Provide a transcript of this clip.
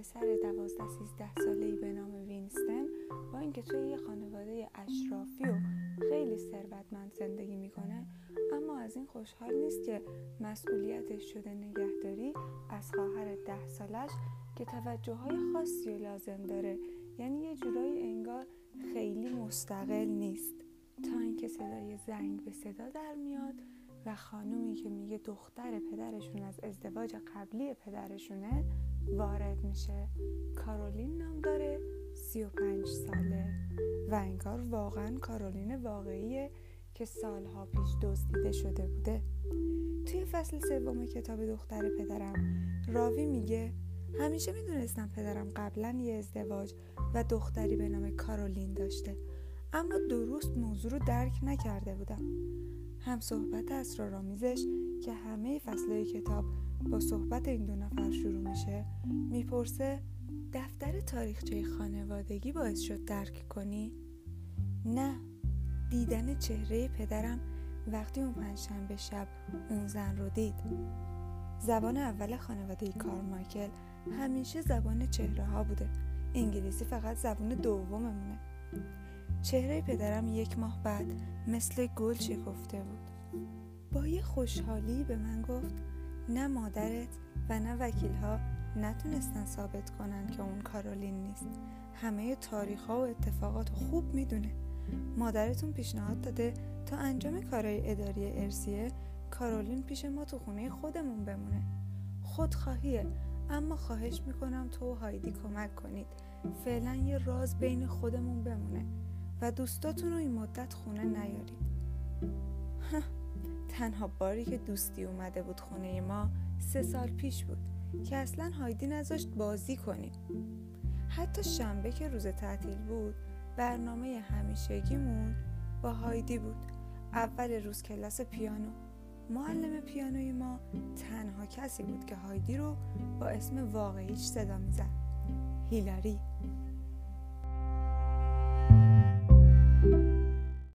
پسر دوازده سیزده ساله ای به نام وینستن با اینکه توی یه خانواده اشرافی و خیلی ثروتمند زندگی می‌کنه اما از این خوشحال نیست که مسئولیتش شده نگهداری از خواهر ده سالش که توجه های خاصی لازم داره. یعنی یه جورایی انگار خیلی مستقل نیست. تا اینکه صدای زنگ به صدا در میاد و خانومی که میگه دختر پدرشون از ازدواج قبلی پدرشونه وارد میشه. کارولین نام داره سی و پنج ساله. و انگار واقعا کارولین واقعیه که سالها پیش دزدیده شده بوده. توی فصل سوم کتاب دختر پدرم راوی میگه همیشه می‌دونستم پدرم قبلا یه ازدواج و دختری به نام کارولین داشته اما درست موضوع رو درک نکرده بودم. هم صحبت اسرارآمیزش که همه فصلهای کتاب با صحبت این دو نفر شروع میشه می‌پرسه دفتر تاریخچه خانوادگی باعث شد درک کنی؟ نه دیدن چهره پدرم وقتی اون پنجشنبه شب اون زن رو دید زبان اول خانواده کارمایکل همیشه زبان چهره ها بوده انگلیسی فقط زبان دوممونه چهره پدرم یک ماه بعد مثل گل شکفته بود. با یه خوشحالی به من گفت نه مادرت و نه وکیل ها نتونستن ثابت کنن که اون کارولین نیست. همه تاریخ ها و اتفاقات خوب می‌دونه. مادرتون پیشنهاد داده تا انجام کارهای اداری ارسیه کارولین پیش ما تو خونه خودمون بمونه. خودخواهیه اما خواهش می‌کنم تو و هایدی کمک کنید. فعلا یه راز بین خودمون بمونه. و دوستاتون رو این مدت خونه نیارید. تنها باری که دوستی اومده بود خونه ما سه سال پیش بود که اصلا هایدی نذاشت بازی کنیم. حتی شنبه که روز تعطیل بود برنامه همیشگیمون با هایدی بود. اول روز کلاس پیانو. معلم پیانوی ما تنها کسی بود که هایدی رو با اسم واقعیش صدا می‌زد. هیلاری.